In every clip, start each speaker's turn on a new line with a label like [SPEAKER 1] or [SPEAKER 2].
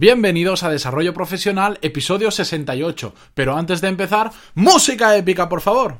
[SPEAKER 1] Bienvenidos a Desarrollo Profesional, episodio 68. Pero antes de empezar, música épica, por favor.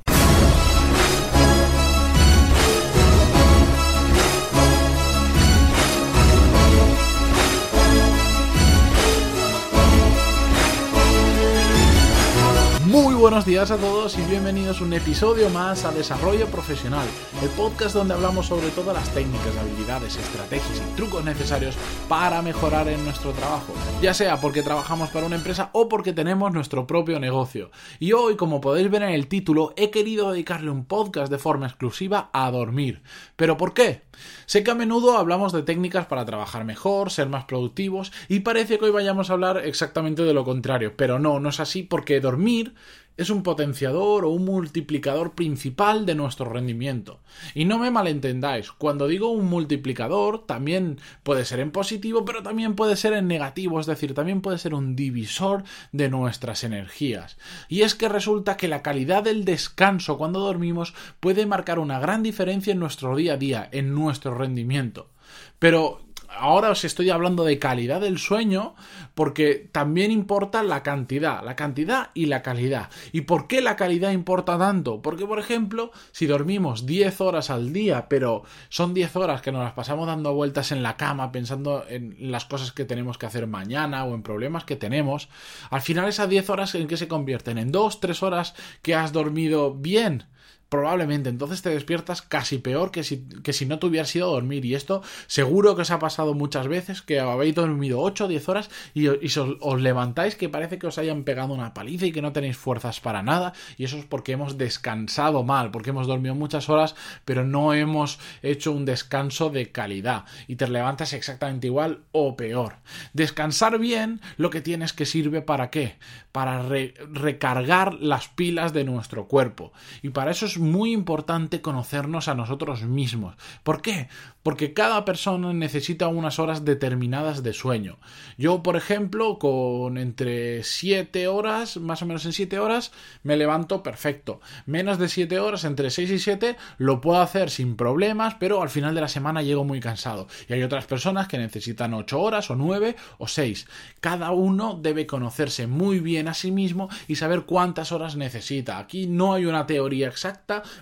[SPEAKER 1] Muy buenos días a todos y bienvenidos a un episodio más a Desarrollo Profesional, el podcast donde hablamos sobre todas las técnicas, habilidades, estrategias y trucos necesarios para mejorar en nuestro trabajo, ya sea porque trabajamos para una empresa o porque tenemos nuestro propio negocio. Y hoy, como podéis ver en el título, he querido dedicarle un podcast de forma exclusiva a dormir. ¿Pero por qué? Sé que a menudo hablamos de técnicas para trabajar mejor, ser más productivos, y parece que hoy vayamos a hablar exactamente de lo contrario, pero no, no es así porque dormir es un potenciador o un multiplicador principal de nuestro rendimiento. Y no me malentendáis, cuando digo un multiplicador también puede ser en positivo, pero también puede ser en negativo, es decir, también puede ser un divisor de nuestras energías. Y es que resulta que la calidad del descanso cuando dormimos puede marcar una gran diferencia en nuestro día a día, en nuestro rendimiento. Pero ahora os estoy hablando de calidad del sueño porque también importa la cantidad, la cantidad y la calidad. ¿Y por qué la calidad importa tanto? Porque, por ejemplo, si dormimos 10 horas al día, pero son 10 horas que nos las pasamos dando vueltas en la cama pensando en las cosas que tenemos que hacer mañana o en problemas que tenemos, al final esas 10 horas en qué se convierten? En 2, 3 horas que has dormido bien probablemente entonces te despiertas casi peor que si, que si no te hubieras ido a dormir. Y esto seguro que os ha pasado muchas veces, que habéis dormido 8 o 10 horas y, os, os, levantáis que parece que os hayan pegado una paliza y que no tenéis fuerzas para nada. Y eso es porque hemos descansado mal, porque hemos dormido muchas horas, pero no hemos hecho un descanso de calidad. Y te levantas exactamente igual o peor. Descansar bien lo que tienes que sirve para qué? Para recargar las pilas de nuestro cuerpo. Y para eso es muy importante conocernos a nosotros mismos. ¿Por qué? Porque cada persona necesita unas horas determinadas de sueño. Yo, por ejemplo, con entre 7 horas, más o menos en 7 horas, me levanto perfecto. Menos de 7 horas, entre 6 y 7, lo puedo hacer sin problemas, pero al final de la semana llego muy cansado. Y hay otras personas que necesitan 8 horas o 9 o 6. Cada uno debe conocerse muy bien a sí mismo y saber cuántas horas necesita. Aquí no hay una teoría exacta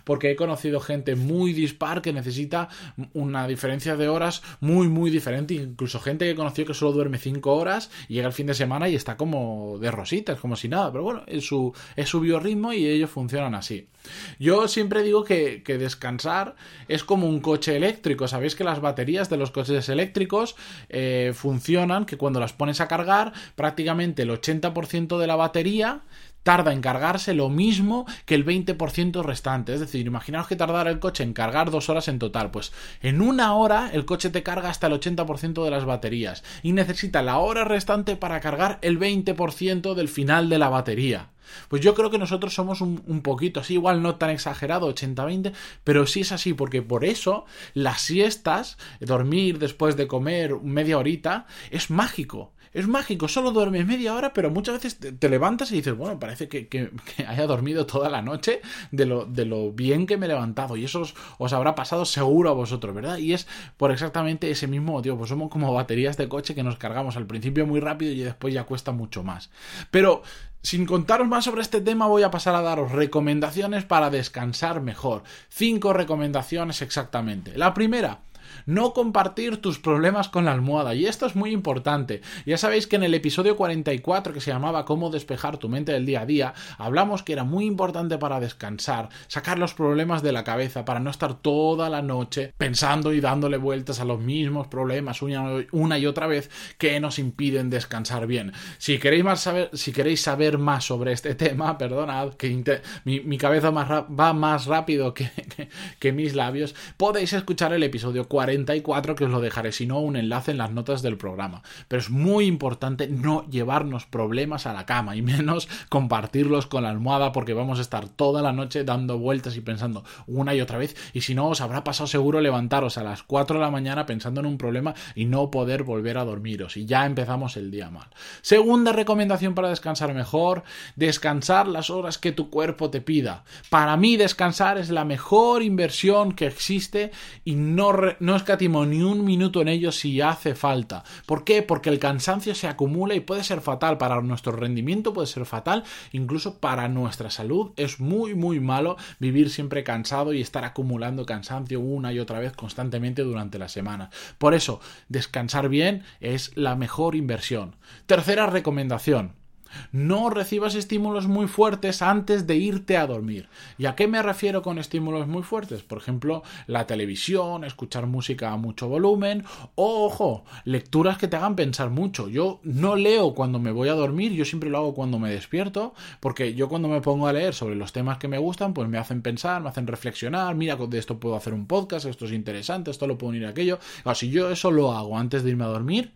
[SPEAKER 1] porque he conocido gente muy dispar que necesita una diferencia de horas muy, muy diferente. Incluso gente que conoció que solo duerme 5 horas, y llega el fin de semana y está como de rositas, como si nada. Pero bueno, es su, es su biorritmo y ellos funcionan así. Yo siempre digo que, descansar es como un coche eléctrico. Sabéis que las baterías de los coches eléctricos eh, funcionan que cuando las pones a cargar, prácticamente el 80% de la batería tarda en cargarse lo mismo que el 20% restante. Es decir, imaginaos que tardara el coche en cargar dos horas en total. Pues en una hora el coche te carga hasta el 80% de las baterías y necesita la hora restante para cargar el 20% del final de la batería. Pues yo creo que nosotros somos un, poquito así, igual no tan exagerado, 80-20, pero sí es así, porque por eso las siestas, dormir después de comer media horita, es mágico. Es mágico, solo duermes media hora, pero muchas veces te, levantas y dices, bueno, parece que, haya dormido toda la noche de lo, de lo bien que me he levantado. Y eso os, habrá pasado seguro a vosotros, ¿verdad? Y es por exactamente ese mismo motivo. Pues somos como baterías de coche que nos cargamos al principio muy rápido y después ya cuesta mucho más. Pero sin contaros más sobre este tema, voy a pasar a daros recomendaciones para descansar mejor. Cinco recomendaciones exactamente. La primera, no compartir tus problemas con la almohada. Y esto es muy importante. Ya sabéis que en el episodio 44, que se llamaba Cómo despejar tu mente del día a día, hablamos que era muy importante para descansar, sacar los problemas de la cabeza, para no estar toda la noche pensando y dándole vueltas a los mismos problemas una, y otra vez que nos impiden descansar bien. Si queréis, más saber, si queréis saber más sobre este tema, perdonad, que mi, cabeza va más rápido que, que mis labios, podéis escuchar el episodio 44 que os lo dejaré, si no, un enlace en las notas del programa. Pero es muy importante no llevarnos problemas a la cama y menos compartirlos con la almohada porque vamos a estar toda la noche dando vueltas y pensando una y otra vez. Y si no, os habrá pasado seguro levantaros a las 4 de la mañana pensando en un problema y no poder volver a dormiros. Y ya empezamos el día mal. Segunda recomendación para descansar mejor, descansar las horas que tu cuerpo te pida. Para mí descansar es la mejor inversión que existe y no, no escatimo ni un minuto en ello si hace falta. ¿Por qué? Porque el cansancio se acumula y puede ser fatal para nuestro rendimiento, puede ser fatal, incluso para nuestra salud. Es muy, muy malo vivir siempre cansado y estar acumulando cansancio una y otra vez constantemente durante la semana. Por eso, descansar bien es la mejor inversión. Tercera recomendación. No recibas estímulos muy fuertes antes de irte a dormir. ¿Y a qué me refiero con estímulos muy fuertes? Por ejemplo, la televisión, escuchar música a mucho volumen o, ojo, lecturas que te hagan pensar mucho. Yo no leo cuando me voy a dormir, yo siempre lo hago cuando me despierto, porque yo cuando me pongo a leer sobre los temas que me gustan, pues me hacen pensar, me hacen reflexionar, mira, de esto puedo hacer un podcast, esto es interesante, esto lo puedo unir a aquello. si yo eso lo hago antes de irme a dormir,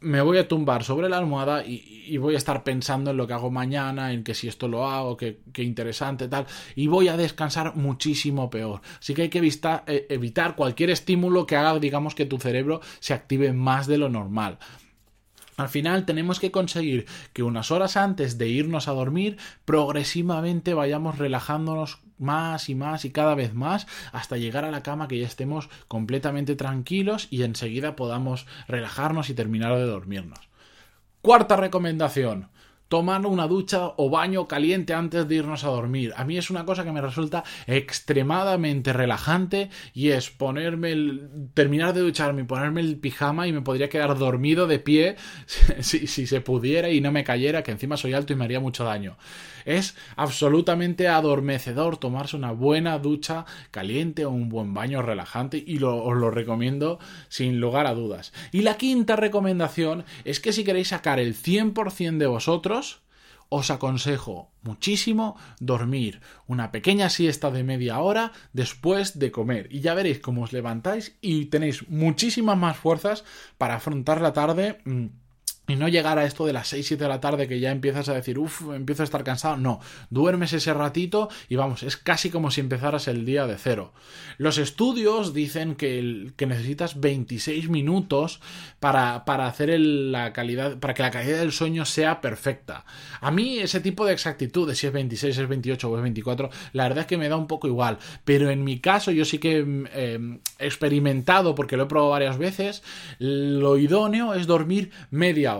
[SPEAKER 1] me voy a tumbar sobre la almohada y, voy a estar pensando en lo que hago mañana, en que si esto lo hago, que, interesante, tal, y voy a descansar muchísimo peor. Así que hay que eh, evitar cualquier estímulo que haga, digamos, que tu cerebro se active más de lo normal. Al final tenemos que conseguir que unas horas antes de irnos a dormir progresivamente vayamos relajándonos más y más y cada vez más hasta llegar a la cama que ya estemos completamente tranquilos y enseguida podamos relajarnos y terminar de dormirnos. Cuarta recomendación tomar una ducha o baño caliente antes de irnos a dormir. A mí es una cosa que me resulta extremadamente relajante y es ponerme el, terminar de ducharme y ponerme el pijama y me podría quedar dormido de pie si, si se pudiera y no me cayera, que encima soy alto y me haría mucho daño. Es absolutamente adormecedor tomarse una buena ducha caliente o un buen baño relajante y os lo recomiendo sin lugar a dudas. Y la quinta recomendación es que si queréis sacar el 100% de vosotros, os aconsejo muchísimo dormir una pequeña siesta de media hora después de comer. Y ya veréis cómo os levantáis y tenéis muchísimas más fuerzas para afrontar la tarde mm, y no llegar a esto de las 6, 7 de la tarde que ya empiezas a decir, uff, empiezo a estar cansado. No, duermes ese ratito y vamos, es casi como si empezaras el día de cero. Los estudios dicen que, que necesitas 26 minutos para, para hacer la calidad, para que la calidad del sueño sea perfecta. A mí ese tipo de exactitud de si es 26, es 28 o es 24, la verdad es que me da un poco igual. Pero en mi caso yo sí que mm, eh, he experimentado, porque lo he probado varias veces, lo idóneo es dormir media hora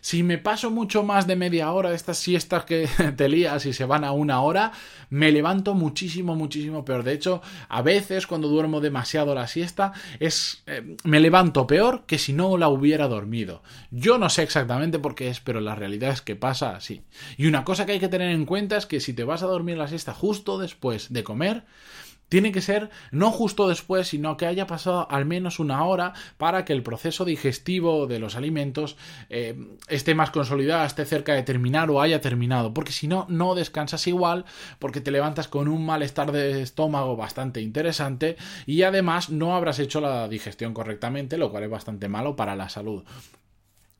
[SPEAKER 1] si me paso mucho más de media hora de estas siestas que te lías y se van a una hora, me levanto muchísimo, muchísimo peor. De hecho, a veces cuando duermo demasiado la siesta, es eh, me levanto peor que si no la hubiera dormido. Yo no sé exactamente por qué es, pero la realidad es que pasa así. Y una cosa que hay que tener en cuenta es que si te vas a dormir la siesta justo después de comer, tiene que ser no justo después, sino que haya pasado al menos una hora para que el proceso digestivo de los alimentos eh, esté más consolidado, esté cerca de terminar o haya terminado. Porque si no, no descansas igual, porque te levantas con un malestar de estómago bastante interesante y además no habrás hecho la digestión correctamente, lo cual es bastante malo para la salud.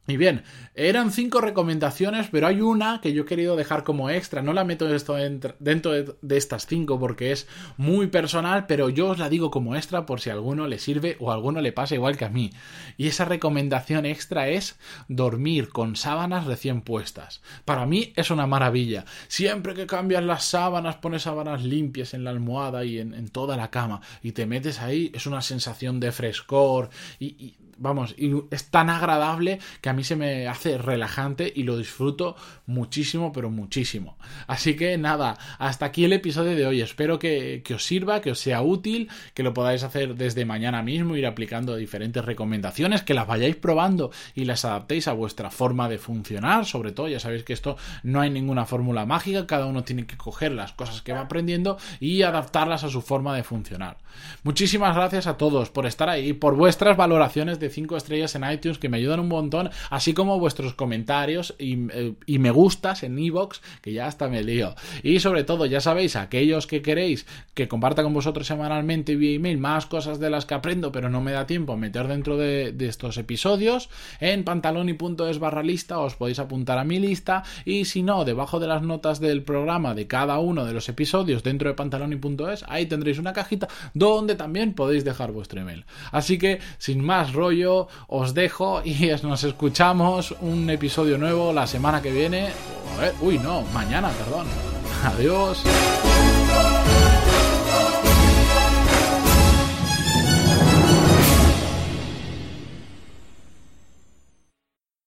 [SPEAKER 1] Y bien, eran cinco recomendaciones, pero hay una que yo he querido dejar como extra. No la meto dentro de estas cinco porque es muy personal, pero yo os la digo como extra por si a alguno le sirve o a alguno le pasa igual que a mí. Y esa recomendación extra es dormir con sábanas recién puestas. Para mí es una maravilla. Siempre que cambias las sábanas, pones sábanas limpias en la almohada y en, toda la cama y te metes ahí, es una sensación de frescor y vamos, y es tan agradable que a mí se me hace relajante y lo disfruto muchísimo, pero muchísimo. Así que nada, hasta aquí el episodio de hoy. Espero que, os sirva, que os sea útil, que lo podáis hacer desde mañana mismo, ir aplicando diferentes recomendaciones, que las vayáis probando y las adaptéis a vuestra forma de funcionar. Sobre todo, ya sabéis que esto no hay ninguna fórmula mágica, cada uno tiene que coger las cosas que va aprendiendo y adaptarlas a su forma de funcionar. Muchísimas gracias a todos por estar ahí, por vuestras valoraciones de 5 estrellas en iTunes que me ayudan un montón, así como vuestros comentarios y, eh, me gustas en iVoox, que ya hasta me lío. Y sobre todo, ya sabéis, aquellos que queréis que comparta con vosotros semanalmente vía email más cosas de las que aprendo, pero no me da tiempo a meter dentro de, estos episodios, en pantaloni.es barra lista os podéis apuntar a mi lista y si no, debajo de las notas del programa de cada uno de los episodios dentro de pantaloni.es, ahí tendréis una cajita donde también podéis dejar vuestro email. Así que, sin más rollo, os dejo y nos escuchamos un episodio nuevo la semana que viene. uy, no, mañana, perdón. Adiós.